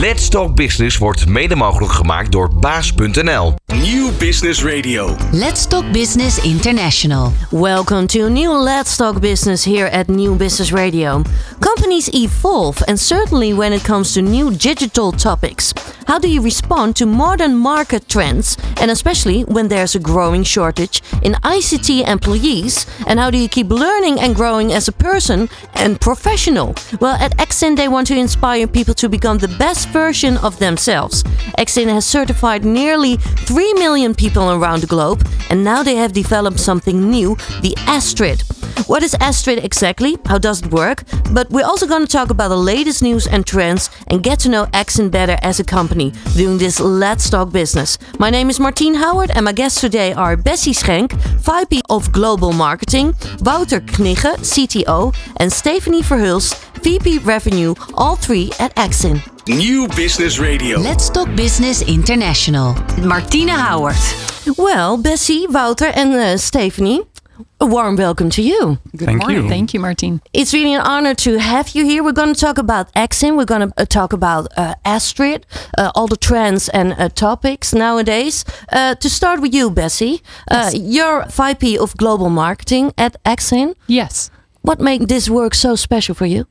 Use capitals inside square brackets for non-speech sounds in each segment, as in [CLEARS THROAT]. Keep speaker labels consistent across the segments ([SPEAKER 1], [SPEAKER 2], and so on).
[SPEAKER 1] Let's Talk Business wordt mede mogelijk gemaakt door baas.nl.
[SPEAKER 2] New Business Radio.
[SPEAKER 3] Let's Talk Business International.
[SPEAKER 4] Welcome to a new Let's Talk Business here at New Business Radio. Companies evolve, and certainly when it comes to new digital topics. How do you respond to modern market trends, and especially when there's a growing shortage in ICT employees? And how do you keep learning and growing as a person and professional? Well, at Exin, they want to inspire people to become the best version of themselves. Exin has certified nearly 3 million people around the globe, and now they have developed something new the Astrid. What is Astrid exactly? How does it work? But we're also going to talk about the latest news and trends and get to know Exin better as a company doing this Let's Talk business. My name is Martine Hauwert and my guests today are Bessie Schenk, VP of Global Marketing, Wouter Knigge, CTO, and Stephanie Verhulst, VP Revenue, all three at Exin.
[SPEAKER 2] New Business Radio.
[SPEAKER 3] Let's Talk Business International. Martine Hauwert.
[SPEAKER 4] Well, Bessie, Wouter, and uh, Stephanie, a warm welcome to you.
[SPEAKER 5] Good
[SPEAKER 6] Thank
[SPEAKER 5] morning.
[SPEAKER 6] you.
[SPEAKER 5] Thank you, Martine.
[SPEAKER 4] It's really an honor to have you here. We're going to talk about Exin. We're going to uh, talk about uh, Astrid, uh, all the trends and uh, topics nowadays. Uh, to start with you, Bessie, uh, you're VP of Global Marketing at Exin.
[SPEAKER 5] Yes.
[SPEAKER 4] What makes this work so special for you?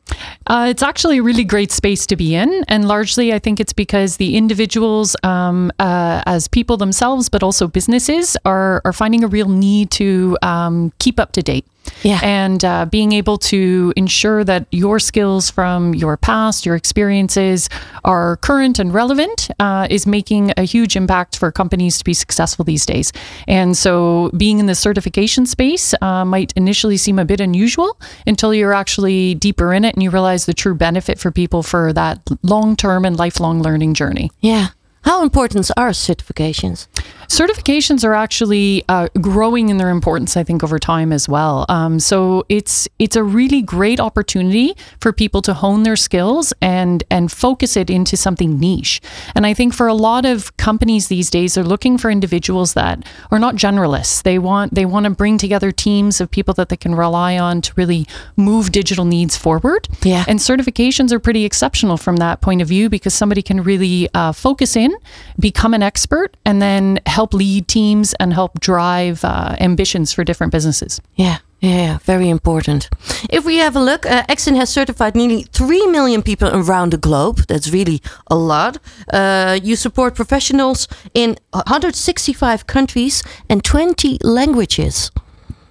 [SPEAKER 5] Uh, it's actually a really great space to be in. And largely, I think it's because the individuals, um, uh, as people themselves, but also businesses, are, are finding a real need to um, keep up to date.
[SPEAKER 4] Yeah.
[SPEAKER 5] And uh, being able to ensure that your skills from your past, your experiences are current and relevant uh, is making a huge impact for companies to be successful these days. And so being in the certification space uh, might initially seem a bit unusual until you're actually deeper in it and you realize the true benefit for people for that long term and lifelong learning journey.
[SPEAKER 4] Yeah. How important are certifications?
[SPEAKER 5] Certifications are actually uh, growing in their importance i think over time as well. Um, so it's it's a really great opportunity for people to hone their skills and and focus it into something niche. And i think for a lot of companies these days they're looking for individuals that are not generalists. They want they want to bring together teams of people that they can rely on to really move digital needs forward.
[SPEAKER 4] Yeah.
[SPEAKER 5] and certifications are pretty exceptional from that point of view because somebody can really uh, focus in, become an expert, and then help lead teams and help drive uh, ambitions for different businesses.
[SPEAKER 4] Yeah, yeah, yeah, very important. If we have a look, uh, Exin has certified nearly 3 million people around the globe. That's really a lot. Uh, you support professionals in 165 countries and 20 languages.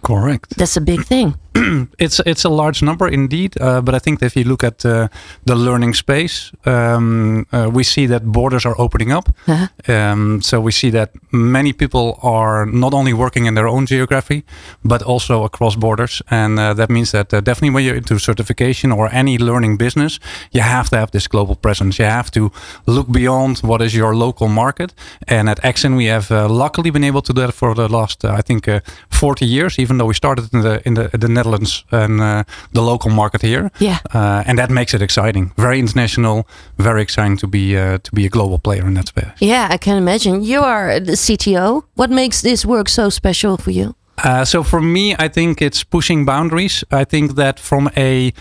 [SPEAKER 6] Correct.
[SPEAKER 4] That's a big thing. [CLEARS THROAT]
[SPEAKER 6] It's it's a large number indeed, uh, but I think if you look at uh, the learning space, um, uh, we see that borders are opening up.
[SPEAKER 4] Uh-huh.
[SPEAKER 6] Um, so we see that many people are not only working in their own geography, but also across borders, and uh, that means that uh, definitely when you're into certification or any learning business, you have to have this global presence. You have to look beyond what is your local market. And at Exin, we have uh, luckily been able to do that for the last, uh, I think, uh, 40 years. Even though we started in the in the, the Netherlands and uh, the local market here,
[SPEAKER 4] Yeah.
[SPEAKER 6] uh, and that makes it exciting. Very international, very exciting to be uh, to be a global player in that space.
[SPEAKER 4] Yeah, I can imagine. You are the CTO. What makes this work so special for you?
[SPEAKER 6] Uh, so for me, I think it's pushing boundaries. I think that from a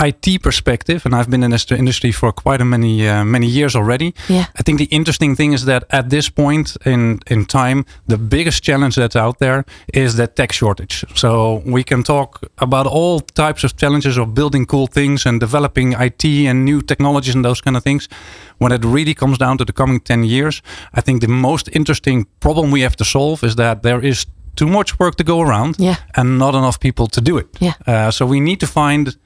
[SPEAKER 6] IT perspective, and I've been in this industry for quite a many uh, many years already.
[SPEAKER 4] Yeah.
[SPEAKER 6] I think the interesting thing is that at this point in in time, the biggest challenge that's out there is the tech shortage. So we can talk about all types of challenges of building cool things and developing IT and new technologies and those kind of things. When it really comes down to the coming ten years, I think the most interesting problem we have to solve is that there is too much work to go around
[SPEAKER 4] Yeah.
[SPEAKER 6] and not enough people to do it.
[SPEAKER 4] Yeah.
[SPEAKER 6] Uh, so we need to find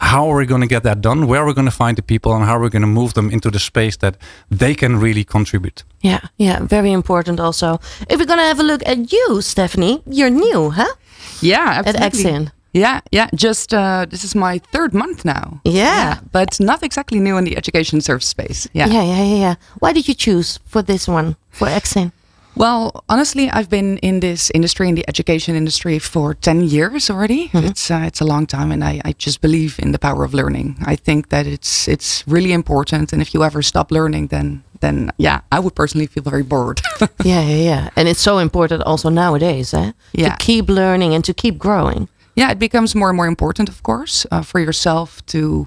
[SPEAKER 6] how are we going to get that done, where are we're going to find the people, and how are we're going to move them into the space that they can really contribute.
[SPEAKER 4] Yeah, yeah, very important also. If we're going to have a look at you, Stephanie, you're new, huh?
[SPEAKER 7] Yeah,
[SPEAKER 4] At
[SPEAKER 7] absolutely.
[SPEAKER 4] Exin.
[SPEAKER 7] Yeah, yeah. Just uh, this is my third month now.
[SPEAKER 4] Yeah.
[SPEAKER 7] but not exactly new in the education service space. Yeah.
[SPEAKER 4] Yeah, yeah, yeah, yeah. Why did you choose for this one, for Exin?
[SPEAKER 7] Well, honestly, I've been in this industry, in the education industry, for ten years already. It's uh, it's a long time, and I, I just believe in the power of learning. I think that it's it's really important, and if you ever stop learning, then then yeah, I would personally feel very bored. [LAUGHS]
[SPEAKER 4] Yeah, yeah, yeah. And it's so important also nowadays, eh?
[SPEAKER 7] Yeah.
[SPEAKER 4] To keep learning and to keep growing.
[SPEAKER 7] yeah, it becomes more and more important, of course, uh, for yourself to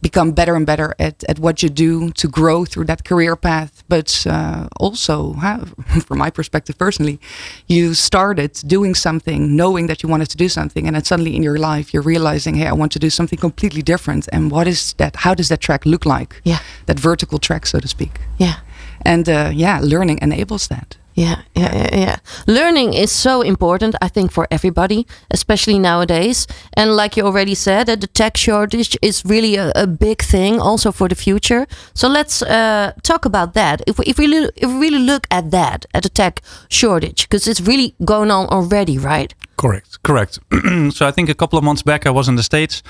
[SPEAKER 7] become better and better at, at what you do to grow through that career path. But uh, also, [LAUGHS] from my perspective personally, you started doing something, knowing that you wanted to do something, and then suddenly in your life you're realizing, hey, I want to do something completely different. And what is that? How does that track look like?
[SPEAKER 4] Yeah.
[SPEAKER 7] That vertical track, so to speak.
[SPEAKER 4] Yeah.
[SPEAKER 7] And uh, yeah, learning enables that.
[SPEAKER 4] Yeah, yeah, yeah, yeah. Learning is so important, I think, for everybody, especially nowadays. And like you already said, that the tech shortage is really a, a big thing also for the future. So let's uh, talk about that. If we, if we if we really look at that, at the tech shortage, because it's really going on already, right?
[SPEAKER 6] Correct, correct. [CLEARS THROAT] so I think a couple of months back I was in the states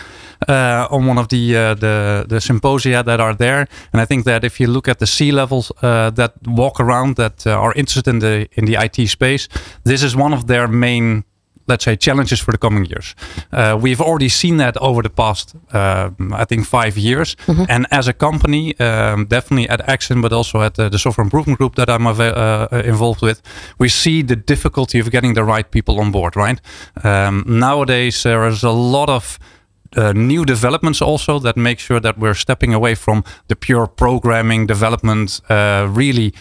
[SPEAKER 6] uh, on one of the, uh, the the symposia that are there, and I think that if you look at the C levels uh, that walk around that uh, are interested in the in the IT space, this is one of their main let's say challenges for the coming years. Uh, we've already seen that over the past, uh, I think, five years. And as a company, um, definitely at Exin, but also at uh, the software improvement group that I'm ava- uh, involved with, we see the difficulty of getting the right people on board. Right um, nowadays, there is a lot of uh, new developments also that make sure that we're stepping away from the pure programming development, uh, really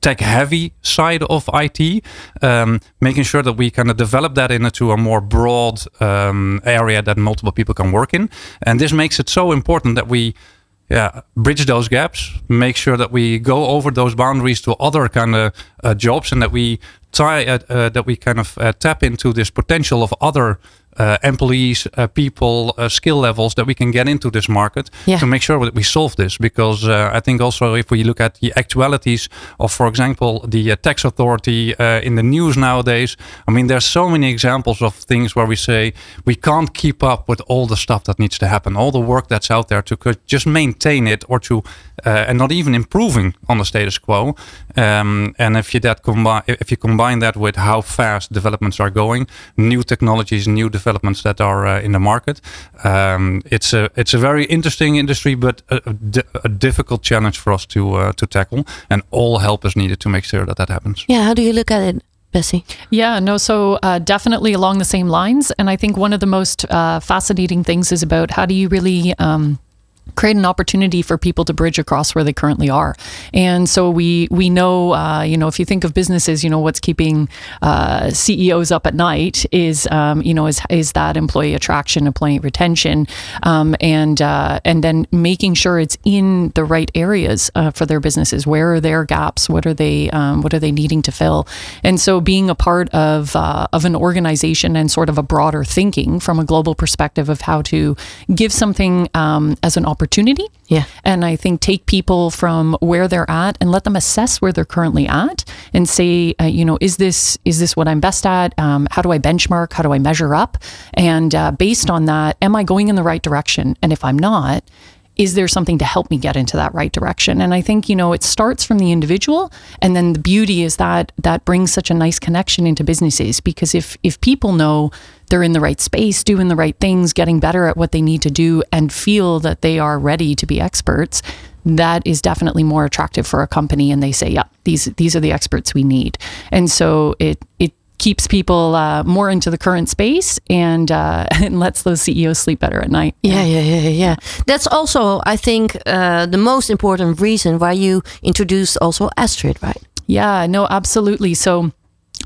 [SPEAKER 6] tech heavy side of IT, um, making sure that we kind of develop that into a more broad um, area that multiple people can work in. And this makes it so important that we yeah, bridge those gaps, make sure that we go over those boundaries to other kind of uh, jobs, and that we tie, uh, uh, that we kind of uh, tap into this potential of other employees, uh, people, uh, skill levels that we can get into this market
[SPEAKER 4] Yeah.
[SPEAKER 6] to make sure that we solve this. Because uh, I think also if we look at the actualities of, for example, the uh, tax authority uh, in the news nowadays, I mean, there's so many examples of things where we say we can't keep up with all the stuff that needs to happen, all the work that's out there to just maintain it or to, uh, and not even improving on the status quo. Um, and if you that combine, if you combine that with how fast developments are going, new technologies, new developments that are uh, in the market, um, it's a it's a very interesting industry, but a, a di- a difficult challenge for us to uh, to tackle. And all help is needed to make sure that that happens.
[SPEAKER 4] Yeah, how do you look at it, Bessie?
[SPEAKER 5] Yeah, no, so uh, definitely along the same lines. And I think one of the most uh, fascinating things is about how do you really. Um, create an opportunity for people to bridge across where they currently are. And so we we know uh, you know if you think of businesses you know what's keeping uh, CEOs up at night is um, you know is is that employee attraction employee retention um, and uh, and then making sure it's in the right areas uh, for their businesses. Where are their gaps? What are they um, what are they needing to fill? And so being a part of uh, of an organization and sort of a broader thinking from a global perspective of how to give something um, as an opportunity
[SPEAKER 4] Yeah.
[SPEAKER 5] and I think take people from where they're at and let them assess where they're currently at and say, uh, you know, is this is this what I'm best at? Um, how do I benchmark? How do I measure up? And uh, based on that, am I going in the right direction? And if I'm not, is there something to help me get into that right direction? And I think you know it starts from the individual, and then the beauty is that that brings such a nice connection into businesses because if if people know they're in the right space, doing the right things, getting better at what they need to do, and feel that they are ready to be experts, that is definitely more attractive for a company. And they say, "Yeah, these these are the experts we need." And so it it keeps people uh, more into the current space and uh, [LAUGHS] and lets those CEOs sleep better at night.
[SPEAKER 4] Yeah, yeah, yeah, yeah, yeah. That's also, I think, uh, the most important reason why you introduced also Astrid, right?
[SPEAKER 5] Yeah, no, absolutely. So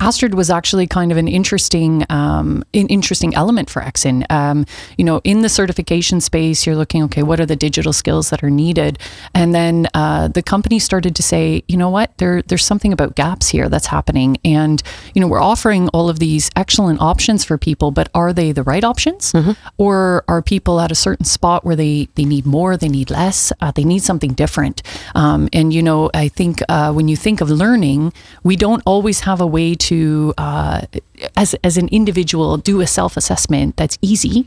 [SPEAKER 5] Astrid was actually kind of an interesting, um, an interesting element for Exin. Um, you know, in the certification space, you're looking, okay, what are the digital skills that are needed? And then uh, the company started to say, you know what, there, there's something about gaps here that's happening, and you know, we're offering all of these excellent options for people, but are they the right options, or are people at a certain spot where they they need more, they need less, uh, they need something different? Um, and you know, I think uh, when you think of learning, we don't always have a way to, uh, as as an individual, do a self assessment that's easy,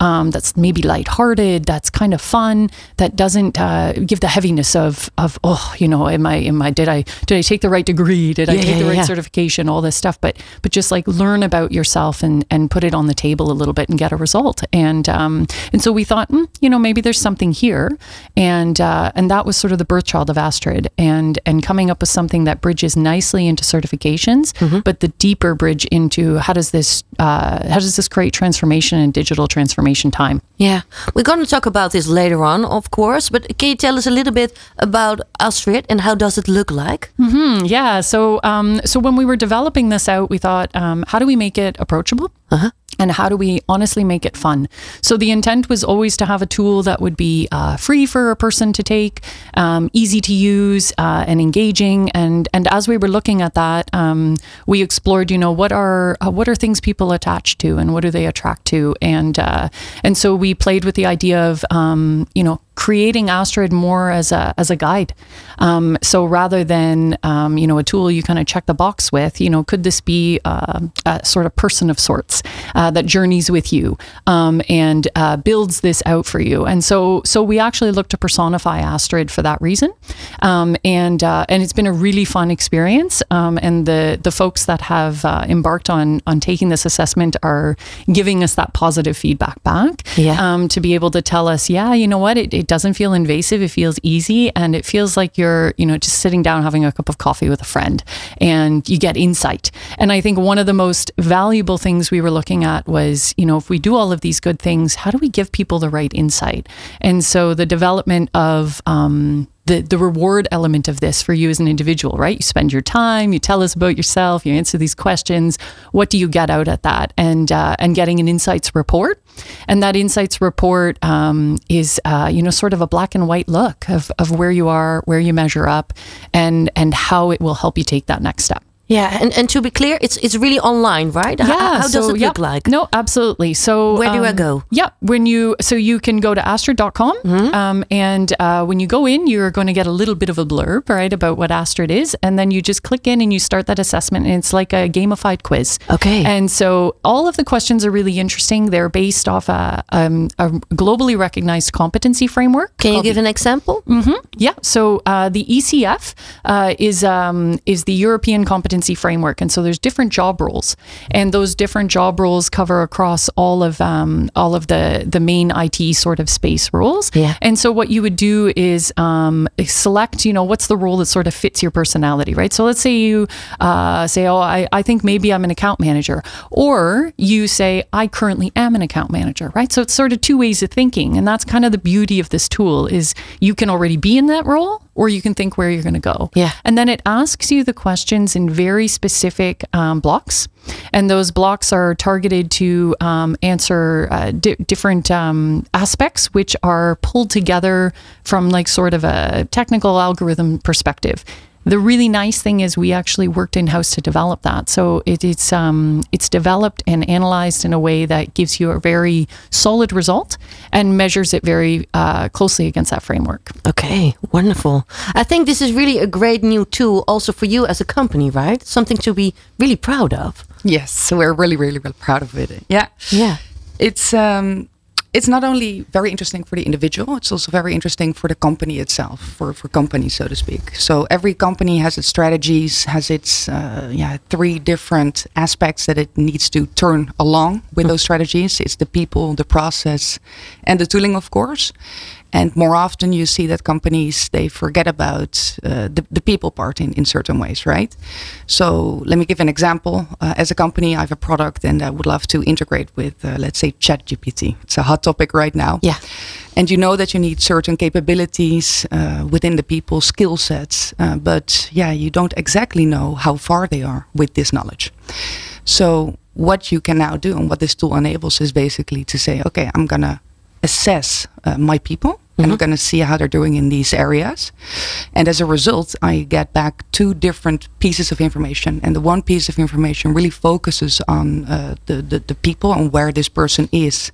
[SPEAKER 5] um, that's maybe lighthearted, that's kind of fun, that doesn't uh, give the heaviness of of oh, you know, am I am I did I did I take the right degree? Did I take
[SPEAKER 4] yeah,
[SPEAKER 5] the right
[SPEAKER 4] yeah.
[SPEAKER 5] certification? All this stuff, but but just like learn about yourself and and put it on the table a little bit and get a result. And um, and so we thought, mm, you know, maybe there's something here, and uh, and that was sort of the birth child of Astrid, and and coming up with something that bridges nicely into certifications, but the deeper bridge into into how does this uh, how does this create transformation and digital transformation time.
[SPEAKER 4] Yeah, we're going to talk about this later on, of course. But can you tell us a little bit about Astrid and how does it look like?
[SPEAKER 5] Mm-hmm, yeah. So um, so when we were developing this out, we thought, um, how do we make it approachable?
[SPEAKER 4] Uh-huh.
[SPEAKER 5] And how do we honestly make it fun? So the intent was always to have a tool that would be uh, free for a person to take, um, easy to use, uh, and engaging. And and as we were looking at that, um, we explored, you know, what are uh, what are things people attach to, and what do they attract to, and uh, and so we played with the idea of, um, you know, creating Astrid more as a as a guide. Um, so rather than um, you know a tool you kind of check the box with, you know, could this be uh, a sort of person of sorts uh, that journeys with you um, and uh, builds this out for you? And so so we actually look to personify Astrid for that reason, um, and uh, and it's been a really fun experience. Um, and the the folks that have uh, embarked on on taking this assessment are giving us that positive feedback back
[SPEAKER 4] Yeah.
[SPEAKER 5] um, to be able to tell us, yeah, you know what, it, it doesn't feel invasive. It feels easy. And it feels like you're, you know, just sitting down having a cup of coffee with a friend and you get insight. And I think one of the most valuable things we were looking at was, you know, if we do all of these good things, how do we give people the right insight? And so the development of, um, the, the reward element of this for you as an individual, right? You spend your time, you tell us about yourself, you answer these questions. What do you get out at that? And uh, and getting an insights report, and that insights report um, is uh, you know sort of a black and white look of, of where you are, where you measure up, and and how it will help you take that next step.
[SPEAKER 4] Yeah, and, and to be clear, it's it's really online, right? H- how, does
[SPEAKER 5] so,
[SPEAKER 4] it
[SPEAKER 5] yeah.
[SPEAKER 4] look like?
[SPEAKER 5] No, absolutely. So
[SPEAKER 4] Where do I
[SPEAKER 5] um,
[SPEAKER 4] go?
[SPEAKER 5] Yeah, when you so you can go to astrid.com
[SPEAKER 4] Mm-hmm.
[SPEAKER 5] um, and uh, when you go in, you're going to get a little bit of a blurb, right, about what Astrid is, and then you just click in and you start that assessment, and it's like a gamified quiz.
[SPEAKER 4] Okay.
[SPEAKER 5] And so all of the questions are really interesting. They're based off a, um, a globally recognized competency framework.
[SPEAKER 4] Can you give
[SPEAKER 5] the
[SPEAKER 4] an example?
[SPEAKER 5] yeah. So uh, the ECF uh, is um, is the European Competency Framework, and so there's different job roles, and those different job roles cover across all of um, all of the the main IT sort of space roles.
[SPEAKER 4] Yeah.
[SPEAKER 5] And so what you would do is um, select, you know, what's the role that sort of fits your personality, right? So let's say you uh, say, oh, I, I think maybe I'm an account manager, or you say, I currently am an account manager, right? So it's sort of two ways of thinking, and that's kind of the beauty of this tool is you can already be in that role, or you can think where you're going to go.
[SPEAKER 4] Yeah.
[SPEAKER 5] And then it asks you the questions in very specific um, blocks. And those blocks are targeted to um, answer uh, di- different um, aspects, which are pulled together from like sort of a technical algorithm perspective. The really nice thing is we actually worked in house to develop that, so it, it's um, it's developed and analyzed in a way that gives you a very solid result and measures it very uh, closely against that framework.
[SPEAKER 4] Okay, wonderful. I think this is really a great new tool also for you as a company, right? Something to be really proud of.
[SPEAKER 7] Yes, so we're really, really, really proud of it. Yeah,
[SPEAKER 4] Yeah.
[SPEAKER 7] it's um, it's not only very interesting for the individual; it's also very interesting for the company itself, for for companies, so to speak. So every company has its strategies, has its uh, yeah three different aspects that it needs to turn along with those strategies. It's the people, the process, and the tooling, of course. And more often, you see that companies they forget about uh, the, the people part in, in certain ways, right? So let me give an example. Uh, as a company, I have a product, and I would love to integrate with, uh, let's say, ChatGPT. It's a hot topic right now.
[SPEAKER 4] Yeah.
[SPEAKER 7] And you know that you need certain capabilities uh, within the people skill sets, uh, but yeah, you don't exactly know how far they are with this knowledge. So what you can now do and what this tool enables is basically to say, okay, I'm gonna assess uh, my people and I'm gonna see how they're doing in these areas, and as a result, I get back two different pieces of information. And the one piece of information really focuses on uh, the, the the people and where this person is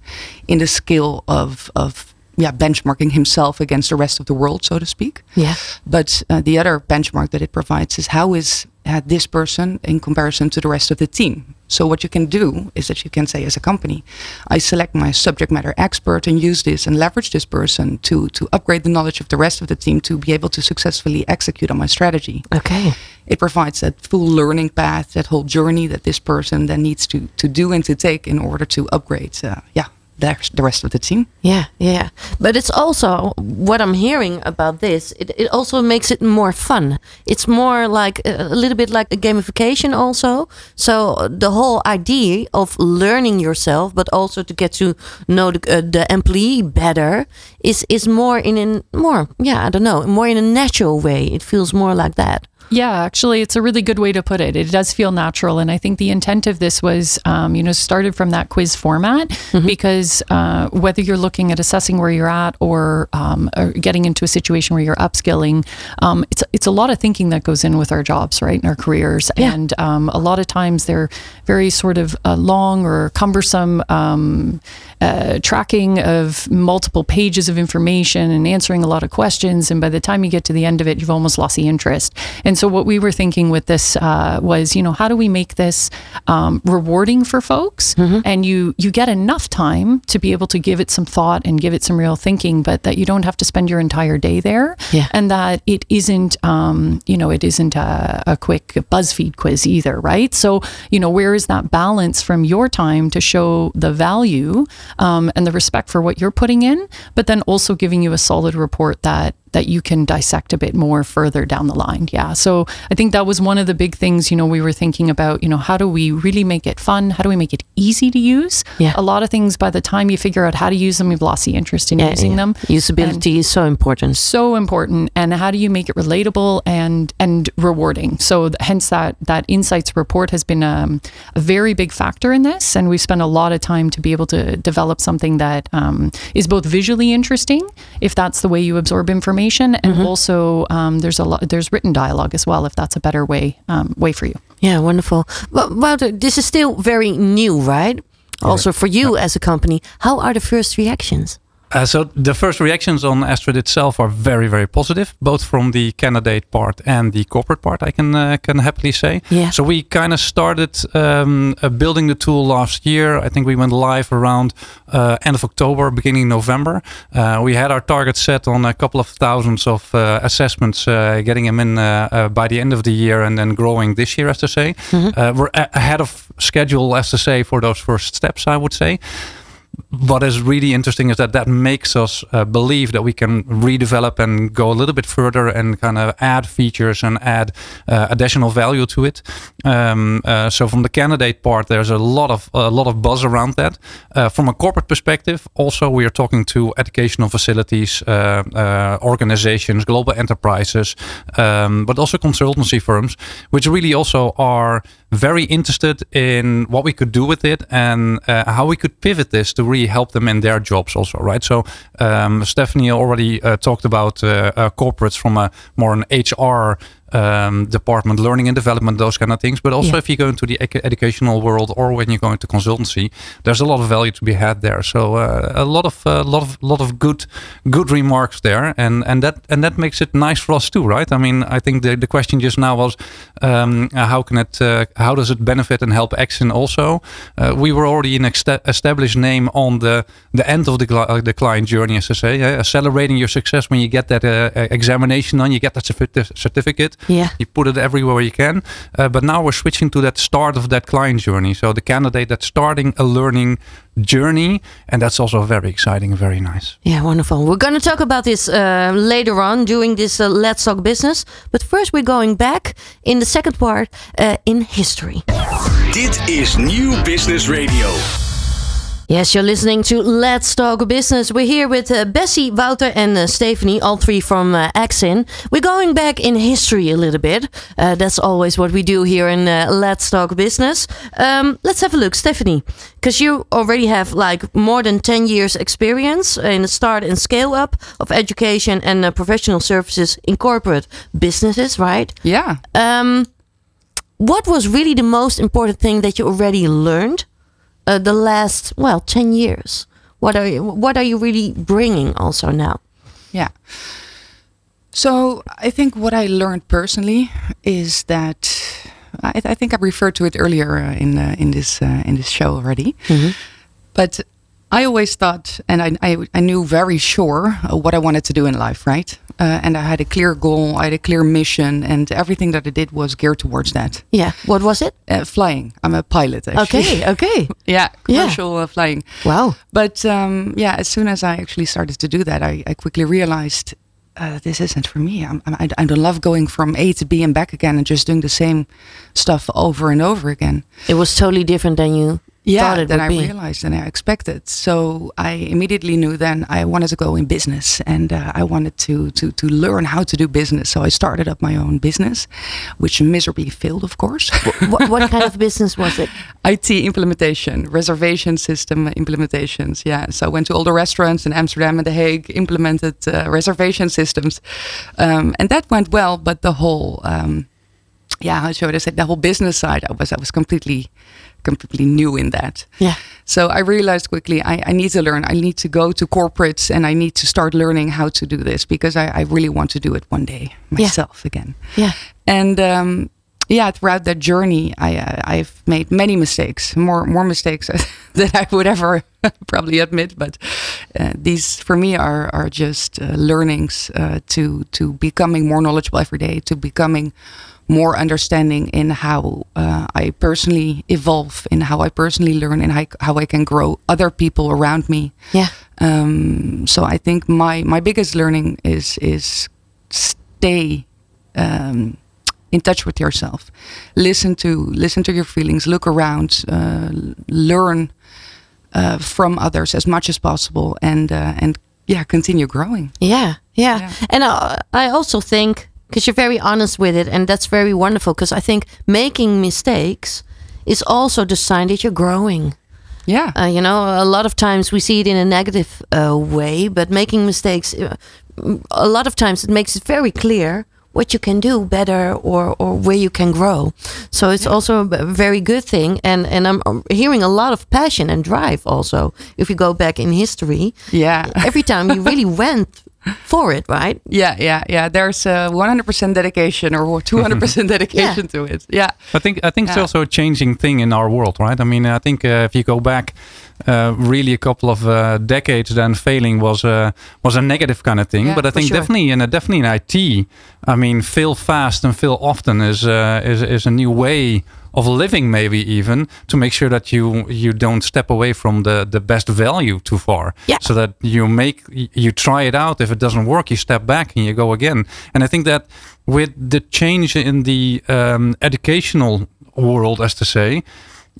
[SPEAKER 7] in the skill of of yeah benchmarking himself against the rest of the world, so to speak.
[SPEAKER 4] Yeah.
[SPEAKER 7] But uh, the other benchmark that it provides is how is uh, this person in comparison to the rest of the team. So what you can do is that you can say as a company, I select my subject matter expert and use this and leverage this person to to upgrade the knowledge of the rest of the team to be able to successfully execute on my strategy.
[SPEAKER 4] Okay.
[SPEAKER 7] It provides that full learning path, that whole journey that this person then needs to to do and to take in order to upgrade, uh, yeah, the, the rest of the team.
[SPEAKER 4] Yeah, yeah. But it's also what I'm hearing about this. It, it also makes it more fun. It's more like a, a little bit like a gamification, also. So the whole idea of learning yourself, but also to get to know the, uh, the employee better, is is more in a more yeah I don't know more in a natural way. It feels more like that.
[SPEAKER 5] Yeah, actually, it's a really good way to put it. It does feel natural, and I think the intent of this was, um, you know, started from that quiz format
[SPEAKER 4] Mm-hmm.
[SPEAKER 5] because uh, whether you're looking at assessing where you're at or, um, or getting into a situation where you're upskilling, um, it's it's a lot of thinking that goes in with our jobs, right, and our careers,
[SPEAKER 4] Yeah.
[SPEAKER 5] and um, a lot of times they're very sort of uh, long or cumbersome. Um, uh, tracking of multiple pages of information and answering a lot of questions. And by the time you get to the end of it, you've almost lost the interest. And so, what we were thinking with this uh, was, you know, how do we make this um, rewarding for folks? And you you get enough time to be able to give it some thought and give it some real thinking, but that you don't have to spend your entire day there.
[SPEAKER 4] Yeah.
[SPEAKER 5] And that it isn't, um, you know, it isn't a, a quick BuzzFeed quiz either, right? So, you know, where is that balance from your time to show the value um, and the respect for what you're putting in, but then also giving you a solid report that that you can dissect a bit more further down the line. Yeah. So I think that was one of the big things, you know, we were thinking about, you know, how do we really make it fun? How do we make it easy to use?
[SPEAKER 4] Yeah.
[SPEAKER 5] A lot of things by the time you figure out how to use them, you've lost the interest in
[SPEAKER 4] Yeah,
[SPEAKER 5] using
[SPEAKER 4] yeah.
[SPEAKER 5] them.
[SPEAKER 4] Usability is so important.
[SPEAKER 5] so important and how do you make it relatable and and rewarding so hence that that insights report has been um, a very big factor in this and we've spent a lot of time to be able to develop something that um, is both visually interesting if that's the way you absorb information and also um, there's a lot there's written dialogue as well if that's a better way um, way for you
[SPEAKER 4] Yeah, wonderful. Well, Wouter, this is still very new, right? Also for you as a company, how are the first reactions?
[SPEAKER 6] Uh, so the first reactions on Astrid itself are very, very positive, both from the candidate part and the corporate part. I can uh, can happily say.
[SPEAKER 4] Yeah.
[SPEAKER 6] So we kind of started um, uh, building the tool last year. I think we went live around uh, end of October, beginning November. Uh, we had our target set on a couple of thousands of uh, assessments, uh, getting them in by the end of the year, and then growing this year, as to say. Uh, we're a- ahead of schedule, as to say, for those first steps. I would say what is really interesting is that that makes us uh, believe that we can redevelop and go a little bit further and kind of add features and add uh, additional value to it. Um, uh, so from the candidate part, there's a lot of a lot of buzz around that. Uh, from a corporate perspective, also we are talking to educational facilities, uh, uh, organizations, global enterprises, um, but also consultancy firms, which really also are very interested in what we could do with it and how we could pivot this to really help them in their jobs also right? So um, stephanie already uh, talked about uh, uh, corporates from a more an hr um, department, learning and development, those kind of things. But also,
[SPEAKER 4] Yeah.
[SPEAKER 6] if you go into the educational world or when you go into consultancy, there's a lot of value to be had there. So uh, a lot of uh, lot of lot of good good remarks there, and and that and that makes it nice for us too, right? I mean, I think the, the question just now was um, how can it uh, how does it benefit and help Exin also? Uh, we were already an established name on the the end of the uh, the client journey, as I say, yeah? celebrating your success when you get that uh, examination on, you get that certificate.
[SPEAKER 4] Yeah.
[SPEAKER 6] You put it everywhere you can. Uh, but now we're switching to that start of that client journey. So the candidate that's starting a learning journey, and that's also very exciting and very nice.
[SPEAKER 4] Yeah, wonderful. We're going to talk about this uh, later on during this uh, Let's Talk Business. But first, we're going back in the second part uh, in history.
[SPEAKER 2] Dit is Nieuw Business Radio.
[SPEAKER 4] Yes, you're listening to Let's Talk Business. We're here with uh, Bessie, Wouter, and uh, Stephanie, all three from uh, Exin. We're going back in history a little bit. Uh, that's always what we do here in uh, Let's Talk Business. Um, let's have a look, Stephanie, because you already have like more than 10 years experience in the start and scale up of education and uh, professional services in corporate businesses, right?
[SPEAKER 7] Yeah.
[SPEAKER 4] Um, what was really the most important thing that you already learned uh, the last well 10 years. What are you what are you really bringing also now?
[SPEAKER 7] Yeah. So I think what I learned personally is that I, I think I referred to it earlier uh, in uh, in this uh, in this show already, but I always thought, and I, I, I knew very sure uh, what I wanted to do in life, right? Uh, and I had a clear goal, I had a clear mission, and everything that I did was geared towards that.
[SPEAKER 4] Yeah. What was it?
[SPEAKER 7] Uh, flying. I'm a pilot, actually.
[SPEAKER 4] Okay. Okay. [LAUGHS]
[SPEAKER 7] yeah, commercial Uh, flying.
[SPEAKER 4] Wow.
[SPEAKER 7] But um, yeah, as soon as I actually started to do that, I, I quickly realized uh, this isn't for me. I'm, I'm, I don't love going from A to B and back again and just doing the same stuff over and over again.
[SPEAKER 4] It was totally different than you
[SPEAKER 7] yeah, than I
[SPEAKER 4] be.
[SPEAKER 7] realized and I expected. So I immediately knew then I wanted to go in business and uh, I wanted to, to to learn how to do business. So I started up my own business, which miserably failed, of course.
[SPEAKER 4] what, what [LAUGHS] kind of business was it?
[SPEAKER 7] IT implementation, reservation system implementations. Yeah, so I went to all the restaurants in Amsterdam and The Hague, implemented uh, reservation systems, um, and that went well. But the whole, um, yeah, how should I say, the whole business side, I was I was completely, completely new in that.
[SPEAKER 4] Yeah.
[SPEAKER 7] So I realized quickly I, I need to learn. I need to go to corporates and I need to start learning how to do this because I, I really want to do it one day myself again.
[SPEAKER 4] Yeah.
[SPEAKER 7] And um, yeah, throughout that journey, I uh, I've made many mistakes, more more mistakes [LAUGHS] than I would ever [LAUGHS] probably admit. But uh, these for me are are just uh, learnings uh, to to becoming more knowledgeable every day, to becoming more understanding in how uh, I personally evolve, in how I personally learn, and how, how I can grow other people around me.
[SPEAKER 4] Yeah.
[SPEAKER 7] Um, so I think my my biggest learning is is stay um, in touch with yourself. Listen to listen to your feelings. Look around. Uh, learn uh, from others as much as possible, and uh, and yeah, continue growing.
[SPEAKER 4] Yeah, yeah.
[SPEAKER 7] Yeah.
[SPEAKER 4] And uh, I also think because you're very honest with it, and that's very wonderful. Because I think making mistakes is also the sign that you're growing.
[SPEAKER 7] Yeah,
[SPEAKER 4] Uh, you know, a lot of times we see it in a negative uh, way, but making mistakes, uh, a lot of times it makes it very clear what you can do better or, or where you can grow. So it's also a very good thing. And, and I'm hearing a lot of passion and drive also. If you go back in history,
[SPEAKER 7] yeah.
[SPEAKER 4] every time you really [LAUGHS] went for it, right?
[SPEAKER 7] Yeah, yeah, yeah. There's a 100% dedication or [LAUGHS] 200% dedication to it. Yeah,
[SPEAKER 6] I think I think it's also a changing thing in our world, right? I mean, I think uh, if you go back uh, really a couple of uh, decades, then failing was uh, was a negative kind of thing.
[SPEAKER 7] Yeah,
[SPEAKER 6] but I think
[SPEAKER 7] sure.
[SPEAKER 6] definitely in a, definitely in IT, I mean, fail fast and fail often is uh, is is a new way of living, maybe even to make sure that you you don't step away from the the best value too far.
[SPEAKER 4] Yeah.
[SPEAKER 6] So that you make you try it out. If it doesn't work, you step back and you go again. And I think that with the change in the um, educational world, as to say,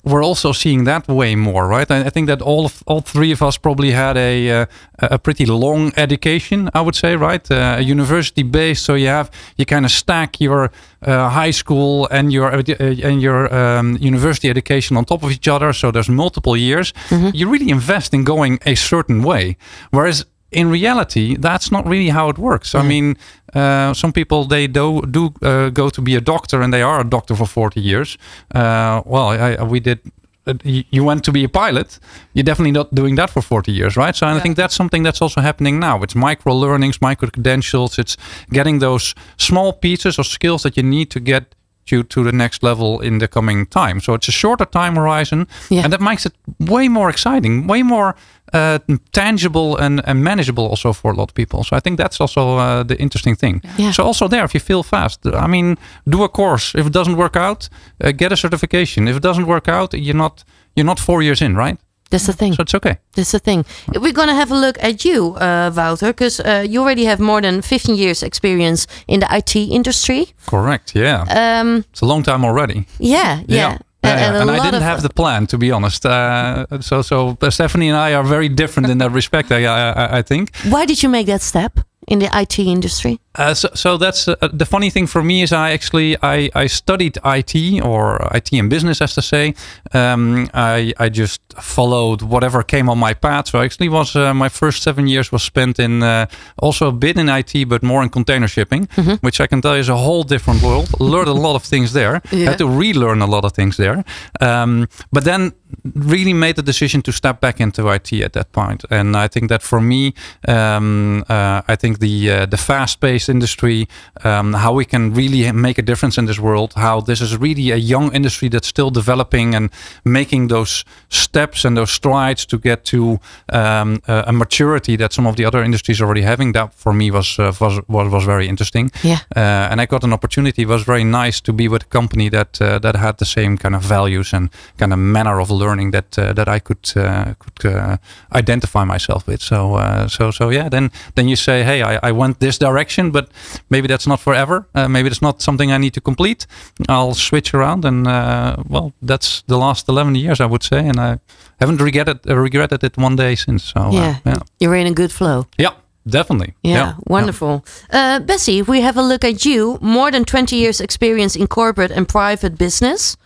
[SPEAKER 6] we're also seeing that way more, right? I, I think that all of, all three of us probably had a uh, a pretty long education, I would say, right? Uh, a university based, so you have you kind of stack your uh, high school and your uh, and your um, university education on top of each other. So there's multiple years. You really invest in going a certain way, whereas in reality, that's not really how it works. I mean, uh, some people they do do uh, go to be a doctor and they are a doctor for forty years. Uh, well, I, we did. Uh, you went to be a pilot. You're definitely not doing that for 40 years, right? So and I think that's something that's also happening now. It's micro learnings, micro credentials. It's getting those small pieces of skills that you need to get you to the next level in the coming time. So it's a shorter time horizon,
[SPEAKER 4] Yeah.
[SPEAKER 6] and that makes it way more exciting, way more uh, tangible and, and manageable also for a lot of people. So I think that's also uh, the interesting thing.
[SPEAKER 4] Yeah.
[SPEAKER 6] So also there, if you fail fast, I mean, do a course. If it doesn't work out, uh, get a certification. If it doesn't work out, you're not you're not four years in, right?
[SPEAKER 4] That's the thing.
[SPEAKER 6] So it's okay.
[SPEAKER 4] That's the thing. We're going to have a look at you, uh, Wouter, because uh, you already have more than 15 years experience in the IT industry.
[SPEAKER 6] Correct. Yeah.
[SPEAKER 4] Um,
[SPEAKER 6] it's a long time already.
[SPEAKER 4] yeah, yeah.
[SPEAKER 6] Yeah. Yeah, yeah.
[SPEAKER 4] a
[SPEAKER 6] And I didn't have the plan, to be honest. Uh, so, so uh, Stephanie and I are very different in that [LAUGHS] respect. I, I, I think.
[SPEAKER 4] Why did you make that step in the IT industry?
[SPEAKER 6] Uh, so, so that's uh, the funny thing for me is I actually I, I studied IT or IT and business as to say. Um, I I just followed whatever came on my path. So actually was uh, my first seven years was spent in uh, also a bit in IT but more in container shipping, which I can tell you is a whole different world. Learned a lot of things there. [LAUGHS]
[SPEAKER 7] Yeah.
[SPEAKER 6] Had to relearn a lot of things there. Um, but then really made the decision to step back into IT at that point. And I think that for me, um, uh, I think think the uh, the fast-paced industry, um, how we can really make a difference in this world, how this is really a young industry that's still developing and making those steps and those strides to get to um, a, maturity that some of the other industries are already having. That for me was uh, was, was was very interesting.
[SPEAKER 4] Yeah.
[SPEAKER 6] Uh, and I got an opportunity. It was very nice to be with a company that uh, that had the same kind of values and kind of manner of learning that uh, that I could uh, could uh, identify myself with. So uh, so so yeah. Then then you say, hey, I, I went this direction, but maybe that's not forever. Uh, maybe it's not something I need to complete. I'll switch around, and uh, well, that's the last eleven years, I would say, and I haven't regretted regretted it one day since. So uh,
[SPEAKER 4] yeah.
[SPEAKER 6] yeah,
[SPEAKER 4] You're in a good flow.
[SPEAKER 6] yeah, definitely.
[SPEAKER 4] Yeah, wonderful. Uh, Bessie, if we have a look at you, more than 20 years experience in corporate and private business.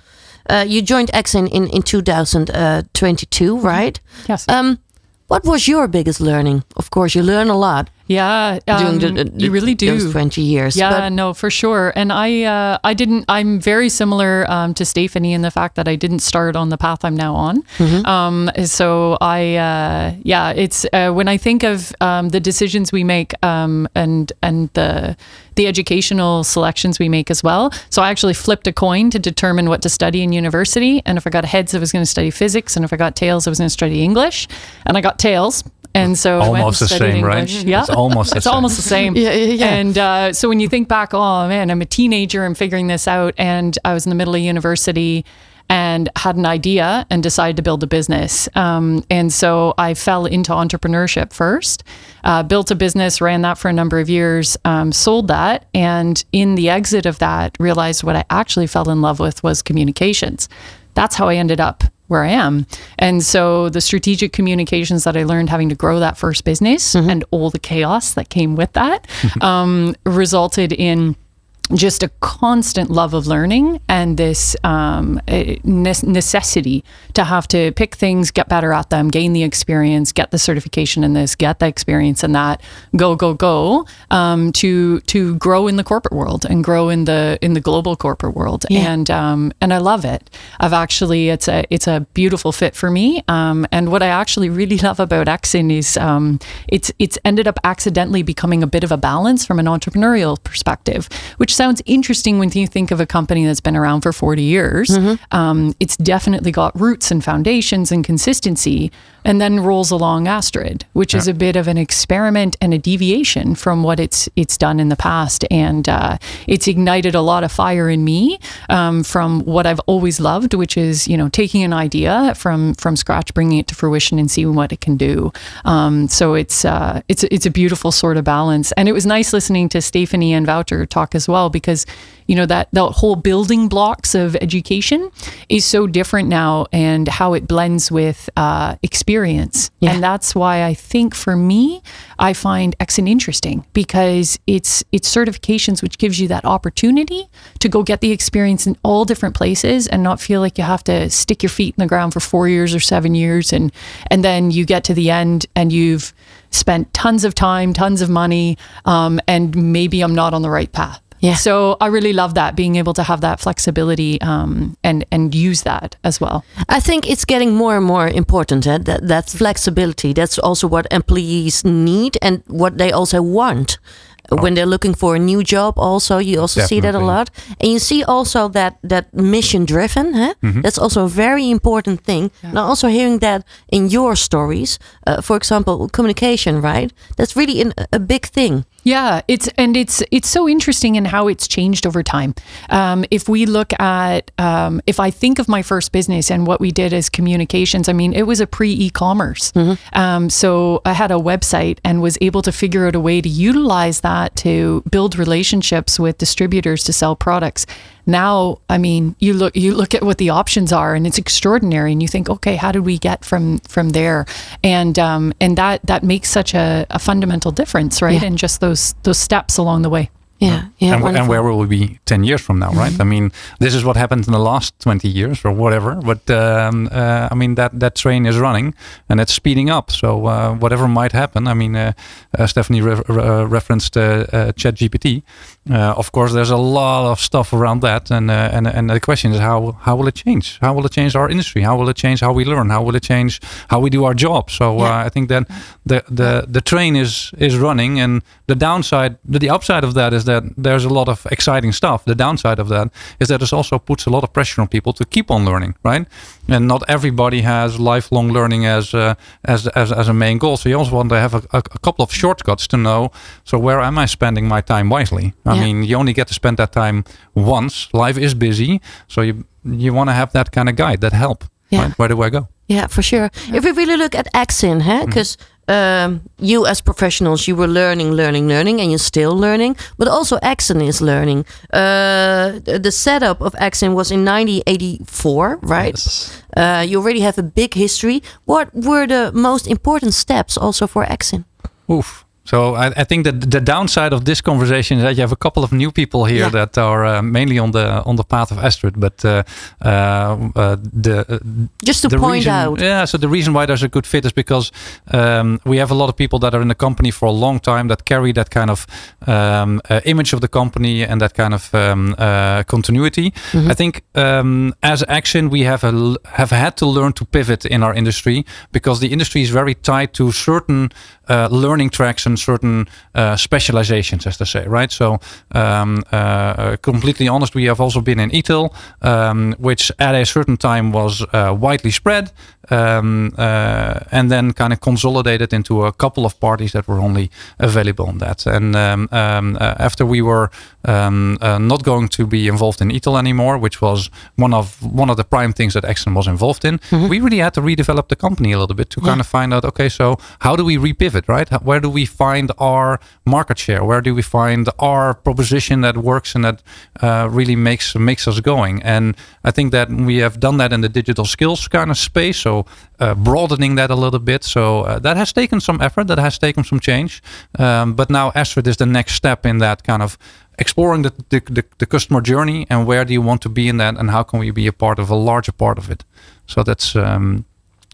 [SPEAKER 4] Uh, you joined Exin in, in 2022, right?
[SPEAKER 5] Yes.
[SPEAKER 4] Um, what was your biggest learning? Of course, you learn a lot
[SPEAKER 5] yeah, um,
[SPEAKER 4] the, the-
[SPEAKER 5] you really do.
[SPEAKER 4] those 20 years.
[SPEAKER 5] Yeah,
[SPEAKER 4] but-
[SPEAKER 5] no, for sure. And I, uh, I didn't. I'm very similar um, to Stephanie in the fact that I didn't start on the path I'm now on.
[SPEAKER 4] Mm-hmm.
[SPEAKER 5] Um, so I, uh, yeah, it's uh, when I think of um, the decisions we make um, and and the the educational selections we make as well. So I actually flipped a coin to determine what to study in university. And if I got heads, I was going to study physics, and if I got tails, I was going to study English. And I got tails. And so I
[SPEAKER 6] Almost the
[SPEAKER 5] studied
[SPEAKER 6] same, right?
[SPEAKER 5] Yeah,
[SPEAKER 6] It's almost the
[SPEAKER 5] it's
[SPEAKER 6] same.
[SPEAKER 5] almost the same. [LAUGHS]
[SPEAKER 4] Yeah, yeah, yeah.
[SPEAKER 5] And uh, so when you think back, oh man, I'm a teenager and figuring this out, and I was in the middle of university and had an idea and decided to build a business. Um, and so I fell into entrepreneurship first, uh, built a business, ran that for a number of years, um, sold that, and in the exit of that, realized what I actually fell in love with was communications. That's how I ended up where I am. And so the strategic communications that I learned having to grow that first business and all the chaos that came with that [LAUGHS] um, resulted in just a constant love of learning and this um, necessity to have to pick things, get better at them, gain the experience, get the certification in this, get the experience in that, go go go um, to to grow in the corporate world and grow in the in the global corporate world. And um, and I love it. I've actually it's a it's a beautiful fit for me. Um, and what I actually really [LAUGHS] love about Exin is um, it's it's ended up accidentally becoming a bit of a balance from an entrepreneurial perspective, which sounds interesting when you think of a company that's been around for 40 years. Um, it's definitely got roots and foundations and consistency, and then rolls along Astrid, which is a bit of an experiment and a deviation from what it's it's done in the past, and uh, it's ignited a lot of fire in me um, from what I've always loved, which is you know taking an idea from from scratch, bringing it to fruition, and seeing what it can do. Um, so it's uh, it's it's a beautiful sort of balance, and it was nice listening to Stephanie and Wouter talk as well because you know that the whole building blocks of education is so different now, and how it blends with uh, experience,
[SPEAKER 4] Yeah.
[SPEAKER 5] and that's why I think for me, I find Exin interesting because it's it's certifications which gives you that opportunity to go get the experience in all different places and not feel like you have to stick your feet in the ground for four years or seven years and and then you get to the end and you've spent tons of time, tons of money, um, and maybe I'm not on the right path.
[SPEAKER 4] Yeah.
[SPEAKER 5] So I really love that being able to have that flexibility um, and and use that as well.
[SPEAKER 4] I think it's getting more and more important eh? that that flexibility. That's also what employees need and what they also want when they're looking for a new job. Also, you also see that a lot, and you see also that that mission driven. Huh?
[SPEAKER 6] Mm-hmm.
[SPEAKER 4] That's also a very important thing. Now, also hearing that in your stories, uh, for example, communication, right? That's really an, a big thing.
[SPEAKER 5] Yeah, it's and it's it's so interesting in how it's changed over time. Um, if we look at um, if I think of my first business and what we did as communications, I mean it was a pre e-commerce. Um, so I had a website and was able to figure out a way to utilize that to build relationships with distributors to sell products. Now, I mean, you look you look at what the options are, and it's extraordinary. And you think, okay, how did we get from from there? And um, and that that makes such a, a fundamental difference, right?
[SPEAKER 4] Yeah.
[SPEAKER 5] And just those those steps along the way.
[SPEAKER 4] Yeah, yeah.
[SPEAKER 6] and, and where will we be 10 years from now, right? I mean, this is what happened in the last 20 years or whatever. But um, uh, I mean, that, that train is running and it's speeding up. So uh, whatever might happen, I mean, uh, uh, Stephanie re- re- uh, referenced uh, ChatGPT. Uh, of course, there's a lot of stuff around that. And, uh, and, and the question is, how, how will it change? How will it change our industry? How will it change how we learn? How will it change how we do our job? So
[SPEAKER 4] Yeah.
[SPEAKER 6] I think that the, the, the train is, is running. And the downside, the, the upside of that is that there's a lot of exciting stuff. The downside of that is that it also puts a lot of pressure on people to keep on learning, right? And not everybody has lifelong learning as uh, as, as as a main goal. So you also want to have a, a, a couple of shortcuts to know. So where am I spending my time wisely? I
[SPEAKER 4] Yeah.
[SPEAKER 6] mean, you only get to spend that time once. Life is busy, so you you want to have that kind of guide that help.
[SPEAKER 4] Yeah.
[SPEAKER 6] Right? Where do I go?
[SPEAKER 4] Yeah, for sure. If we really look at Exin,
[SPEAKER 6] Mm-hmm.
[SPEAKER 4] because um, you as professionals, you were learning, learning, learning, and you're still learning, but also Exin is learning. Uh, the setup of Exin was in 1984, right?
[SPEAKER 6] Yes.
[SPEAKER 4] Uh, you already have a big history. What were the most important steps also for Exin?
[SPEAKER 6] Oof. So I, I think that the downside of this conversation is that you have a couple of new people here
[SPEAKER 4] Yeah.
[SPEAKER 6] that are uh, mainly on the on the path of Astrid, but uh, uh, uh, the uh,
[SPEAKER 4] Just to
[SPEAKER 6] the
[SPEAKER 4] point
[SPEAKER 6] reason,
[SPEAKER 4] out.
[SPEAKER 6] Yeah, so the reason why there's a good fit is because um, we have a lot of people that are in the company for a long time that carry that kind of um, uh, image of the company and that kind of um, uh, continuity. I think um, as Exin, we have a, have had to learn to pivot in our industry because the industry is very tied to certain learning tracks and certain uh, specializations, as they say, right? So, um, uh, completely honest, we have also been in ITIL, um, which at a certain time was uh, widely spread, um, uh, and then kind of consolidated into a couple of parties that were only available on that. And um, um, uh, after we were um, uh, not going to be involved in ITIL anymore, which was one of one of the prime things that Exin was involved in, we really had to redevelop the company a little bit to kind of find out, okay, so how do we repivot, right? How- Where do we find our market share? Where do we find our proposition that works and that uh, really makes makes us going? And I think that we have done that in the digital skills kind of space. So uh, broadening that a little bit. So uh, that has taken some effort. That has taken some change. Um, but now Astrid is the next step in that kind of exploring the, the, the, the customer journey and where do you want to be in that and how can we be a part of a larger part of it. So that's um,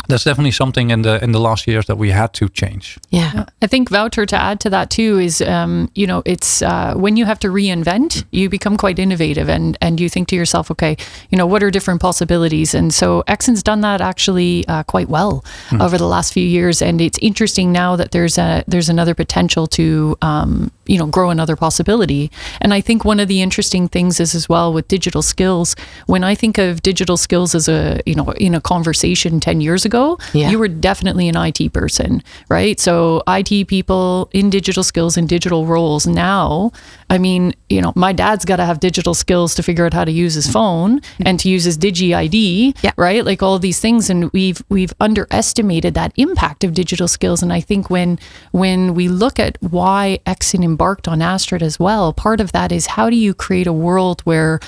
[SPEAKER 6] that's definitely something in the in the last years that we had to change.
[SPEAKER 4] Yeah.
[SPEAKER 5] I think Wouter to add to that too is, um, you know, it's uh, when you have to reinvent, you become quite innovative and and you think to yourself, okay, you know, what are different possibilities? And so Exin's done that actually uh, quite well over the last few years, and it's interesting now that there's a there's another potential to, um, you know, grow another possibility. And I think one of the interesting things is as well with digital skills. When I think of digital skills as a, you know, in a conversation ten years ago,
[SPEAKER 4] Yeah.
[SPEAKER 5] you were definitely an IT person, right? So IT people in digital skills and digital roles now. I mean, you know, my dad's got to have digital skills to figure out how to use his phone and to use his Digi ID,
[SPEAKER 4] Yeah.
[SPEAKER 5] right? Like all these things, and we've we've underestimated that impact of digital skills. And I think when when we look at why Exin embarked on Astrid as well, part of that is how do you create a world where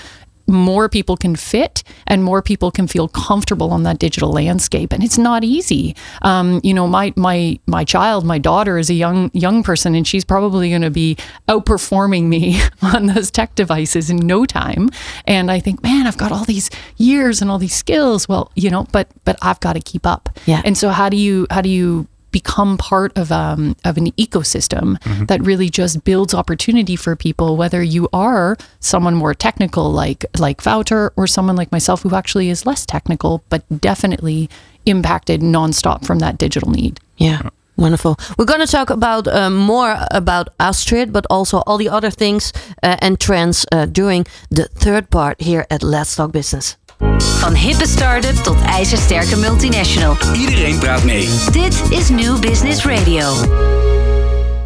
[SPEAKER 5] more people can fit and more people can feel comfortable on that digital landscape. And it's not easy. Um, you know my my my child my daughter is a young young person and she's probably going to be outperforming me [LAUGHS] on those tech devices in no time. And i think man i've got all these years and all these skills. Well you know but but i've got to keep up.
[SPEAKER 4] Yeah.
[SPEAKER 5] and so how do you how do you become part of um, of an ecosystem that really just builds opportunity for people whether you are someone more technical like like Wouter or someone like myself who actually is less technical but definitely impacted nonstop from that digital need
[SPEAKER 4] Yeah. Wonderful. We're going to talk about uh, more about Astrid, but also all the other things uh, and trends uh, during the third part here at Let's Talk Business.
[SPEAKER 3] Van hippe start-up tot ijzersterke multinational.
[SPEAKER 2] Iedereen praat mee.
[SPEAKER 3] Dit is New Business Radio.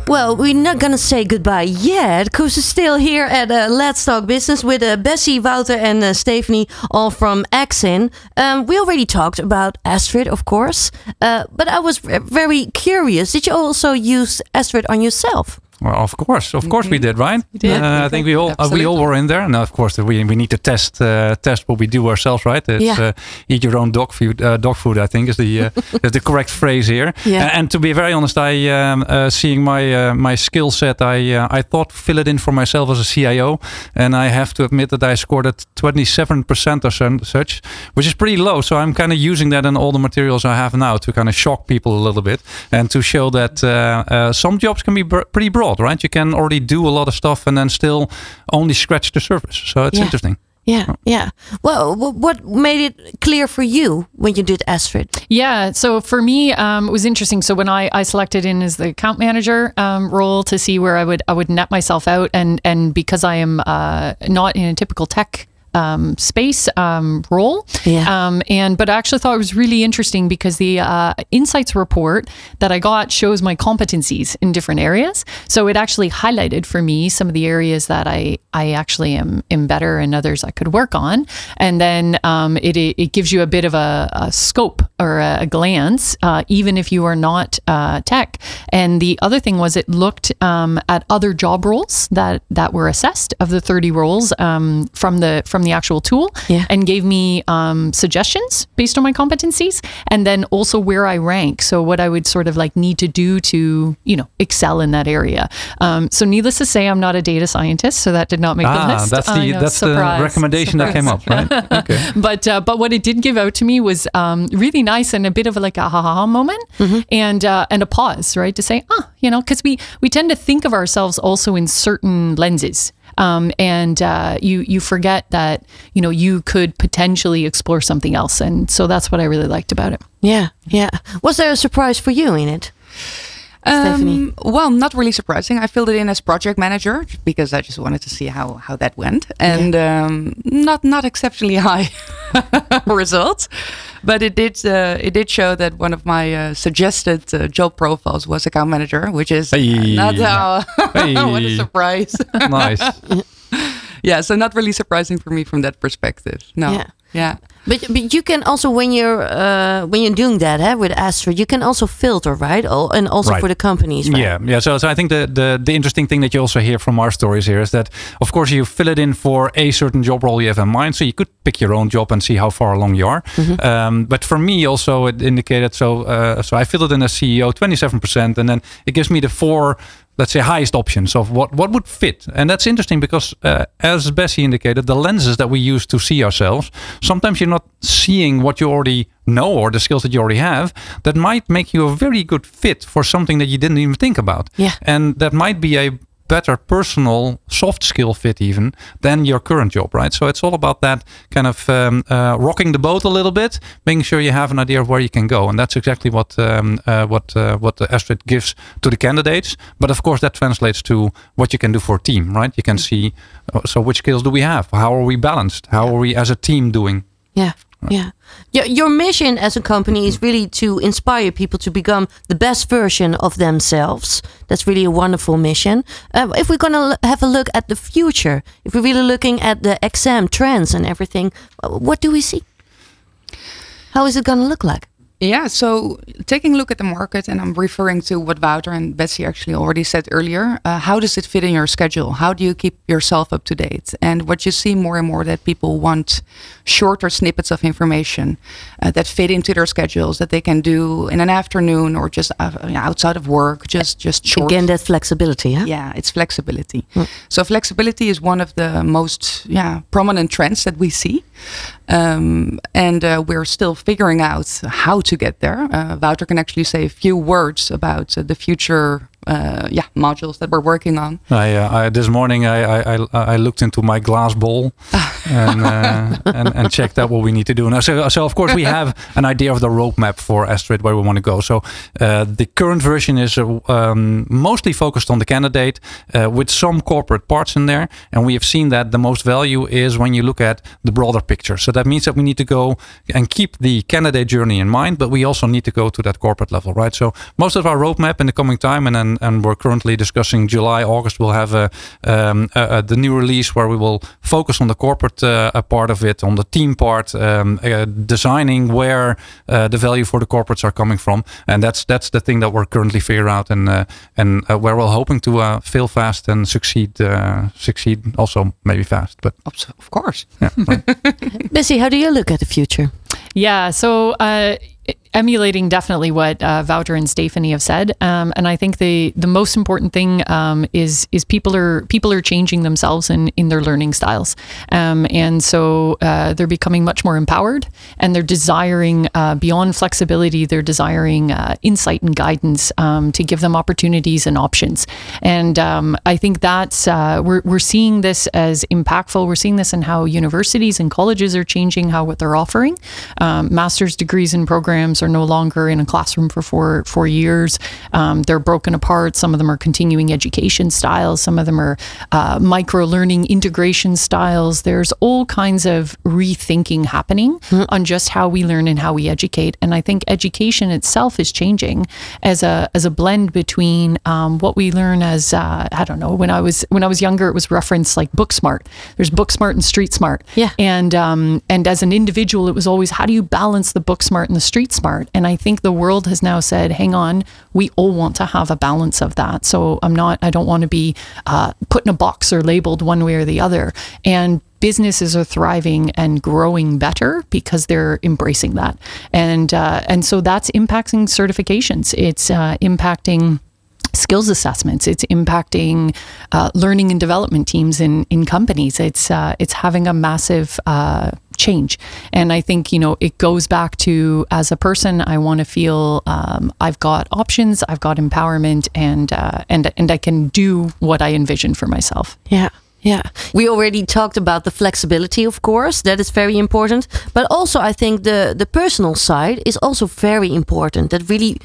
[SPEAKER 4] Well, we're not going to say goodbye yet because we're still here at uh, Let's Talk Business with uh, Bessie, Wouter, and uh, Stephanie, all from Axin. Um, we already talked about Astrid, of course, uh, but I was very curious. Did you also use Astrid on yourself?
[SPEAKER 6] Well, of course, of course, we did, right?
[SPEAKER 5] We did.
[SPEAKER 6] Uh, I think we all uh, we all were in there, and of course, we we need to test uh, test what we do ourselves, right? It's,
[SPEAKER 4] Yeah.
[SPEAKER 6] uh, eat your own dog food. Uh, dog food, I think, is the uh, [LAUGHS] is the correct phrase here.
[SPEAKER 4] Yeah.
[SPEAKER 6] And, and to be very honest, I um, uh, seeing my uh, my skill set, I uh, I thought fill it in for myself as a CIO, and I have to admit that I scored at twenty seven percent or such, which is pretty low. So I'm kind of using that in all the materials I have now to kind of shock people a little bit and to show that uh, uh, some jobs can be br- pretty broad, right? You can already do a lot of stuff and then still only scratch the surface. So it's
[SPEAKER 4] Yeah.
[SPEAKER 6] interesting.
[SPEAKER 4] Yeah, yeah. Well, what made it clear for you when you did Astrid?
[SPEAKER 5] Yeah. So for me, um, it was interesting. So when I, I selected in as the account manager um, role to see where I would I would net myself out, and and because I am uh, not in a typical tech. Um, space um, role,
[SPEAKER 4] Yeah.
[SPEAKER 5] um, and but I actually thought it was really interesting because the uh, insights report that I got shows my competencies in different areas. So it actually highlighted for me some of the areas that I I actually am am better and others I could work on, and then um, it it gives you a bit of a, a scope or a, a glance, uh, even if you are not uh, tech. And the other thing was it looked um, at other job roles that that were assessed of the 30 roles um, from the from the actual tool,
[SPEAKER 4] Yeah.
[SPEAKER 5] and gave me um, suggestions based on my competencies, and then also where I rank. So what I would sort of like need to do to you know excel in that area. Um, so needless to say, I'm not a data scientist, so that did not make the
[SPEAKER 6] Ah,
[SPEAKER 5] list.
[SPEAKER 6] that's
[SPEAKER 5] I
[SPEAKER 6] the
[SPEAKER 5] know,
[SPEAKER 6] that's
[SPEAKER 5] surprise,
[SPEAKER 6] the recommendation that came up, right? [LAUGHS] Okay.
[SPEAKER 5] but uh, but what it did give out to me was um, really nice and a bit of a, like a ha ha ha moment and uh, and a pause right to say ah you know because we we tend to think of ourselves also in certain lenses um, and uh, you you forget that you know you could potentially explore something else and so that's what I really liked about it.
[SPEAKER 4] Yeah, yeah. Was there a surprise for you in it? Stephanie?
[SPEAKER 7] Um, well, not really surprising. I filled it in as project manager because I just wanted to see how, how that went, and um, not not exceptionally [LAUGHS] high [LAUGHS] results, but it did uh, it did show that one of my uh, suggested uh, job profiles was account manager, which is uh,
[SPEAKER 6] Hey.
[SPEAKER 7] not how. [LAUGHS] what a surprise!
[SPEAKER 6] nice.
[SPEAKER 7] yeah, so not really surprising for me from that perspective. No.
[SPEAKER 4] Yeah.
[SPEAKER 7] Yeah.
[SPEAKER 4] But but you can also when you're uh, when you're doing that eh, with Astrid, you can also filter, right? Oh, and also
[SPEAKER 6] Right.
[SPEAKER 4] for the companies, right?
[SPEAKER 6] Yeah, yeah. So, so I think the, the the interesting thing that you also hear from our stories here is that, of course, you fill it in for a certain job role you have in mind. So you could pick your own job and see how far along you are. Um, but for me, also, it indicated so. Uh, so I filled it in as CEO, twenty seven percent, and then it gives me the four. Let's say highest options of what, what would fit, and that's interesting because, uh, as Bessie indicated, the lenses that we use to see ourselves. Sometimes you're not seeing what you already know or the skills that you already have. That might make you a very good fit for something that you didn't even think about.
[SPEAKER 4] Yeah.
[SPEAKER 6] And that might be a better personal soft skill fit even than your current job, right? So it's all about that kind of um, uh, rocking the boat a little bit, making sure you have an idea of where you can go, and that's exactly what um, uh, what uh, what the Astrid gives to the candidates. But of course, that translates to what you can do for a team, right? You can see, uh, so which skills do we have? How are we balanced? How are we as a team doing?
[SPEAKER 4] Yeah. Yeah. Your, your mission as a company is really to inspire people to become the best version of themselves. That's really a wonderful mission. Um, if we're going to have a look at the future, if we're really looking at the exam trends and everything, uh, what do we see? How is it going to look like?
[SPEAKER 7] Yeah, so taking a look at the market, and I'm referring to what Wouter and Bessie actually already said earlier. Uh, how does it fit in your schedule? How do you keep yourself up to date? And what you see more and more that people want shorter snippets of information uh, that fit into their schedules that they can do in an afternoon or just uh, outside of work, just just short.
[SPEAKER 4] Again, that flexibility, huh?
[SPEAKER 7] Yeah, it's flexibility. So flexibility is one of the most yeah prominent trends that we see, um, and uh, we're still figuring out how to get there. Uh, Wouter can actually say a few words about uh, the future uh, yeah modules that we're working on.
[SPEAKER 6] I, uh, I this morning I, I I looked into my glass bowl [LAUGHS] and, uh, and and checked out what we need to do. Now, so so of course we have an idea of the roadmap for Astrid where we want to go. So uh, the current version is uh, um, mostly focused on the candidate uh, with some corporate parts in there, and we have seen that the most value is when you look at the broader picture. So that means that we need to go and keep the candidate journey in mind, but we also need to go to that corporate level, right? So most of our roadmap in the coming time, and then and we're currently discussing July, August, we'll have a, um, a, a- the new release where we will focus on the corporate uh, a part of it, on the team part, um, uh, designing where uh, the value for the corporates are coming from, and that's that's the thing that we're currently figuring out, and uh, and uh, where we're hoping to uh, fail fast and succeed succeed also maybe fast, but
[SPEAKER 7] of course.
[SPEAKER 6] Yeah, right. [LAUGHS]
[SPEAKER 4] Bessie, how do you look at the future?
[SPEAKER 5] Yeah, so emulating definitely what uh, and Stephanie have said, um, and I think the the most important thing um, is is people are people are changing themselves in in their learning styles, um, and so uh, they're becoming much more empowered, and they're desiring uh, beyond flexibility, they're desiring uh, insight and guidance um, to give them opportunities and options, and um, I think that's uh, we're we're seeing this as impactful. We're seeing this in how universities and colleges are changing how what they're offering, um, master's degrees and programs are no longer in a classroom for four four years. Um, they're broken apart. Some of them are continuing education styles. Some of them are uh, micro learning integration styles. There's all kinds of rethinking happening mm-hmm. on just how we learn and how we educate. And I think education itself is changing as a as a blend between um, what we learn as uh, I don't know when I was when I was younger it was referenced like book smart. There's book smart and street smart.
[SPEAKER 4] Yeah.
[SPEAKER 5] And um, and as an individual, it was always how do you balance the book smart and the street smart smart. And I think the world has now said, hang on, we all want to have a balance of that. So I'm not, I don't want to be uh, put in a box or labeled one way or the other. And businesses are thriving and growing better because they're embracing that. And uh, and so that's impacting certifications. It's uh, impacting skills assessments. It's impacting uh, learning and development teams in in companies. It's uh, it's having a massive uh, change. And I think, you know, it goes back to as a person, I want to feel um, I've got options, I've got empowerment, and uh, and and I can do what I envision for myself.
[SPEAKER 4] Yeah. Yeah, we already talked about the flexibility, of course, that is very important. But also, I think the the personal side is also very important. That really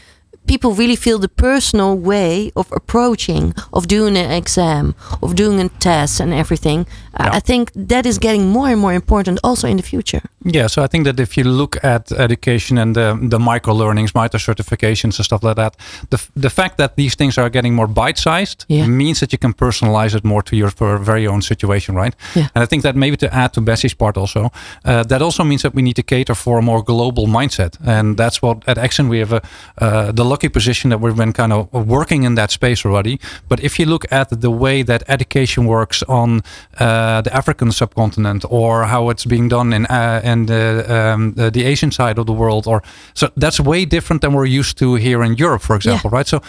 [SPEAKER 4] people really feel the personal way of approaching, of doing an exam, of doing a test and everything. Yeah. I think that is getting more and more important also in the future.
[SPEAKER 6] Yeah, so I think that if you look at education and the, the micro learnings, micro certifications and stuff like that, the, the fact that these things are getting more bite sized yeah. means that you can personalize it more to your very own situation, right? Yeah. And I think that maybe to add to Bessie's part also, uh, that also means that we need to cater for a more global mindset. And that's what at Exin we have a, uh, the lucky position that we've been kind of working in that space already. But if you look at the way that education works on uh, the African subcontinent or how it's being done in, uh, in the, um, the, the Asian side of the world, or so that's way different than we're used to here in Europe, for example, yeah. right? So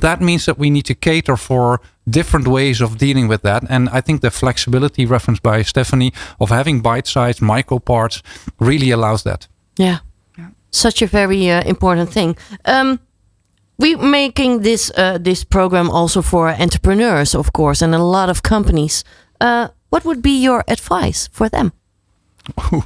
[SPEAKER 6] that means that we need to cater for different ways of dealing with that. And I think the flexibility referenced by Stephanie of having bite-sized micro parts really allows that.
[SPEAKER 4] Yeah. yeah. Such a very uh, important thing. Um, we're making this uh, this program also for entrepreneurs, of course, and a lot of companies. Uh, what would be your advice for them?
[SPEAKER 6] Ooh,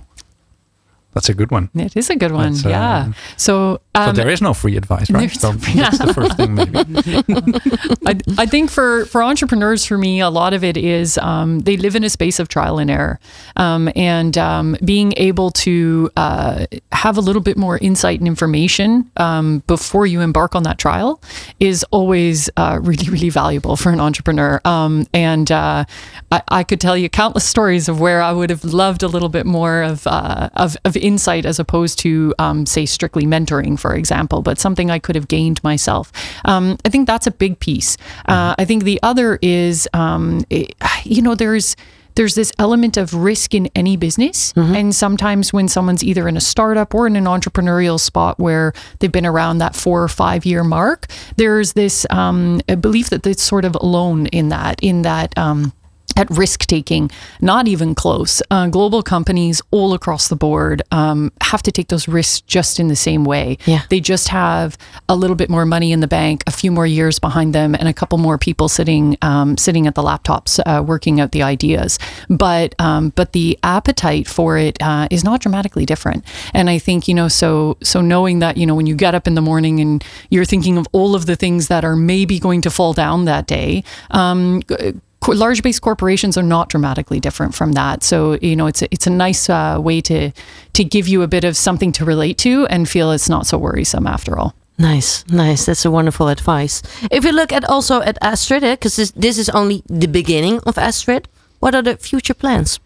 [SPEAKER 6] [LAUGHS] that's a good one.
[SPEAKER 5] It is a good one. Uh, yeah. So,
[SPEAKER 6] um, so there is no free advice, right? So [LAUGHS] that's the first thing, maybe. [LAUGHS]
[SPEAKER 5] I, I think for for entrepreneurs, for me, a lot of it is um, they live in a space of trial and error, um, and um, being able to uh, have a little bit more insight and information um, before you embark on that trial is always uh, really, really valuable for an entrepreneur. Um, and uh, I, I, could tell you countless [LAUGHS] stories of where I would have loved a little bit more of uh, of, of insight as opposed to, um, say, strictly mentoring, for example, but something I could have gained myself. Um, I think that's a big piece. Uh, I think the other is, um, it, you know, there's there's this element of risk in any business. Mm-hmm. And sometimes when someone's either in a startup or in an entrepreneurial spot where they've been around that four or five year mark, there's this um, belief that it's sort of alone in that, in that. Um, at risk taking, not even close. Uh, global companies all across the board um, have to take those risks just in the same way.
[SPEAKER 4] Yeah.
[SPEAKER 5] They just have a little bit more money in the bank, a few more years behind them, and a couple more people sitting um, sitting at the laptops uh, working out the ideas. But um, but the appetite for it uh, is not dramatically different. And I think you know so so knowing that you know when you get up in the morning and you're thinking of all of the things that are maybe going to fall down that day um, large based corporations are not dramatically different from that. So you know, it's a, it's a nice uh, way to to give you a bit of something to relate to and feel it's not so worrisome after all.
[SPEAKER 4] Nice, nice. That's a wonderful advice. If you look at also at Astrid, because eh, this, this is only the beginning of Astrid, what are the future plans?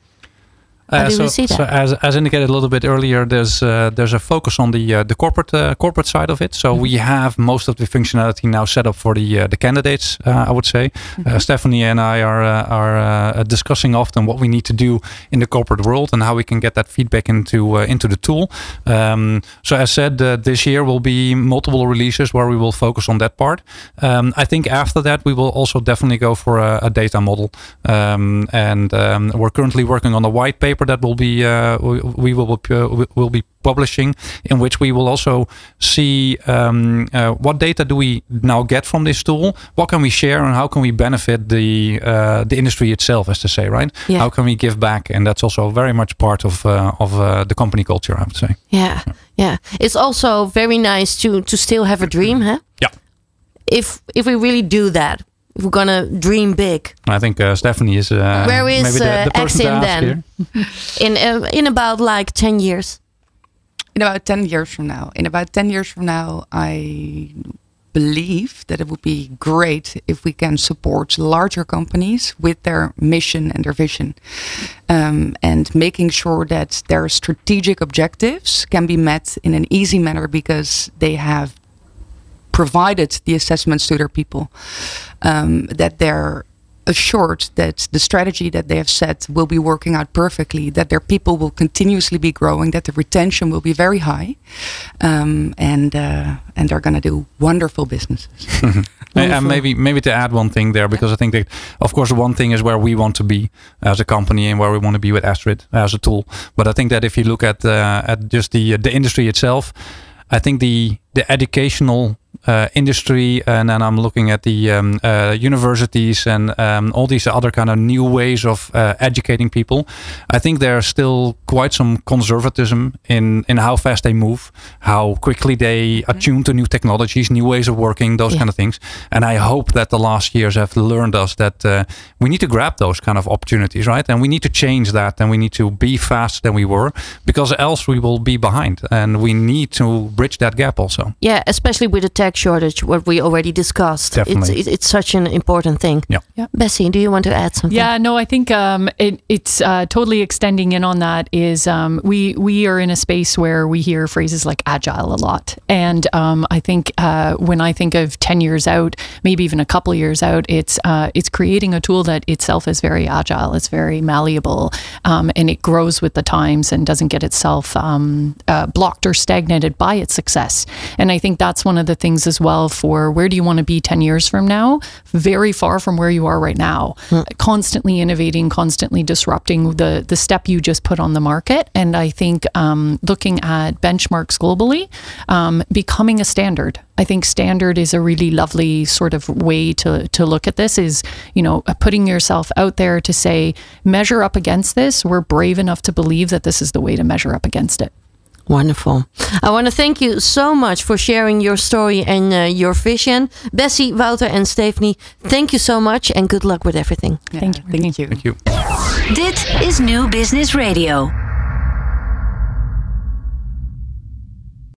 [SPEAKER 4] How do
[SPEAKER 6] so,
[SPEAKER 4] see that?
[SPEAKER 6] so as, as indicated a little bit earlier, there's uh, there's a focus on the uh, the corporate uh, corporate side of it. So
[SPEAKER 4] Mm-hmm.
[SPEAKER 6] we have most of the functionality now set up for the uh, the candidates. Uh, I would say
[SPEAKER 4] Mm-hmm.
[SPEAKER 6] uh, Stephanie and I are uh, are uh, discussing often what we need to do in the corporate world and how we can get that feedback into uh, into the tool. Um, so as said, uh, this year will be multiple releases where we will focus on that part. Um, I think after that we will also definitely go for a, a data model, um, and um, we're currently working on a white paper that will be uh, we, we will uh, will be publishing, in which we will also see um, uh, what data do we now get from this tool, what can we share, and how can we benefit the uh, the industry itself, as to say, right?
[SPEAKER 4] Yeah.
[SPEAKER 6] How can we give back, and that's also very much part of uh, of uh, the company culture, I would say.
[SPEAKER 4] Yeah, yeah. It's also very nice to to still have a dream, huh?
[SPEAKER 6] Yeah.
[SPEAKER 4] If if we really do that, if we're gonna dream big,
[SPEAKER 6] I think uh, Stephanie is uh,
[SPEAKER 4] Where is,
[SPEAKER 6] maybe the,
[SPEAKER 4] uh,
[SPEAKER 6] the person to ask
[SPEAKER 4] then?
[SPEAKER 6] here.
[SPEAKER 4] in uh, in about like ten years.
[SPEAKER 7] in about 10 years from now in about 10 years from now i believe that it would be great if we can support larger companies with their mission and their vision um, and making sure that their strategic objectives can be met in an easy manner because they have provided the assessments to their people um, that they're assured that the strategy that they have set will be working out perfectly, that their people will continuously be growing, that the retention will be very high, um, and uh, and they're going to do wonderful businesses. [LAUGHS]
[SPEAKER 6] And, and maybe maybe to add one thing there, because I think that of course one thing is where we want to be as a company and where we want to be with Astrid as a tool. But I think that if you look at uh, at just the the industry itself, I think the the educational uh, industry, and then I'm looking at the um, uh, universities and um, all these other kind of new ways of uh, educating people. I think there's still quite some conservatism in in how fast they move, how quickly they attune to new technologies, new ways of working, those
[SPEAKER 4] Yeah.
[SPEAKER 6] kind of things. And I hope that the last years have learned us that uh, we need to grab those kind of opportunities, right? And we need to change that, and we need to be faster than we were, because else we will be behind, and we need to bridge that gap also.
[SPEAKER 4] Yeah, especially with the tech shortage, what we already discussed.
[SPEAKER 6] Definitely.
[SPEAKER 4] It's, it's such an important thing.
[SPEAKER 6] Yeah.
[SPEAKER 5] Yeah.
[SPEAKER 4] Bessie, do you want to add something?
[SPEAKER 5] Yeah, no, I think um, it, it's uh, totally extending in on that. Is um, we we are in a space where we hear phrases like agile a lot, and um, I think uh, when I think of ten years out, maybe even a couple years out, it's uh, it's creating a tool that itself is very agile, it's very malleable, um, and it grows with the times and doesn't get itself um, uh, blocked or stagnated by its success. And I think that's one of the things as well for where do you want to be ten years from now? Very far from where you are right now. Constantly innovating, constantly disrupting the the step you just put on the market. And I think um, looking at benchmarks globally, um, becoming a standard. I think standard is a really lovely sort of way to to look at this. Is you know putting yourself out there to say measure up against this. We're brave enough to believe that this is the way to measure up against it.
[SPEAKER 4] Wonderful. I want to thank you so much for sharing your story and uh, your vision. Bessie, Wouter, and Stephanie, thank you so much and good luck with everything.
[SPEAKER 7] Yeah,
[SPEAKER 5] Thank you.
[SPEAKER 7] Thank you.
[SPEAKER 6] Thank you.
[SPEAKER 3] Dit is New Business Radio.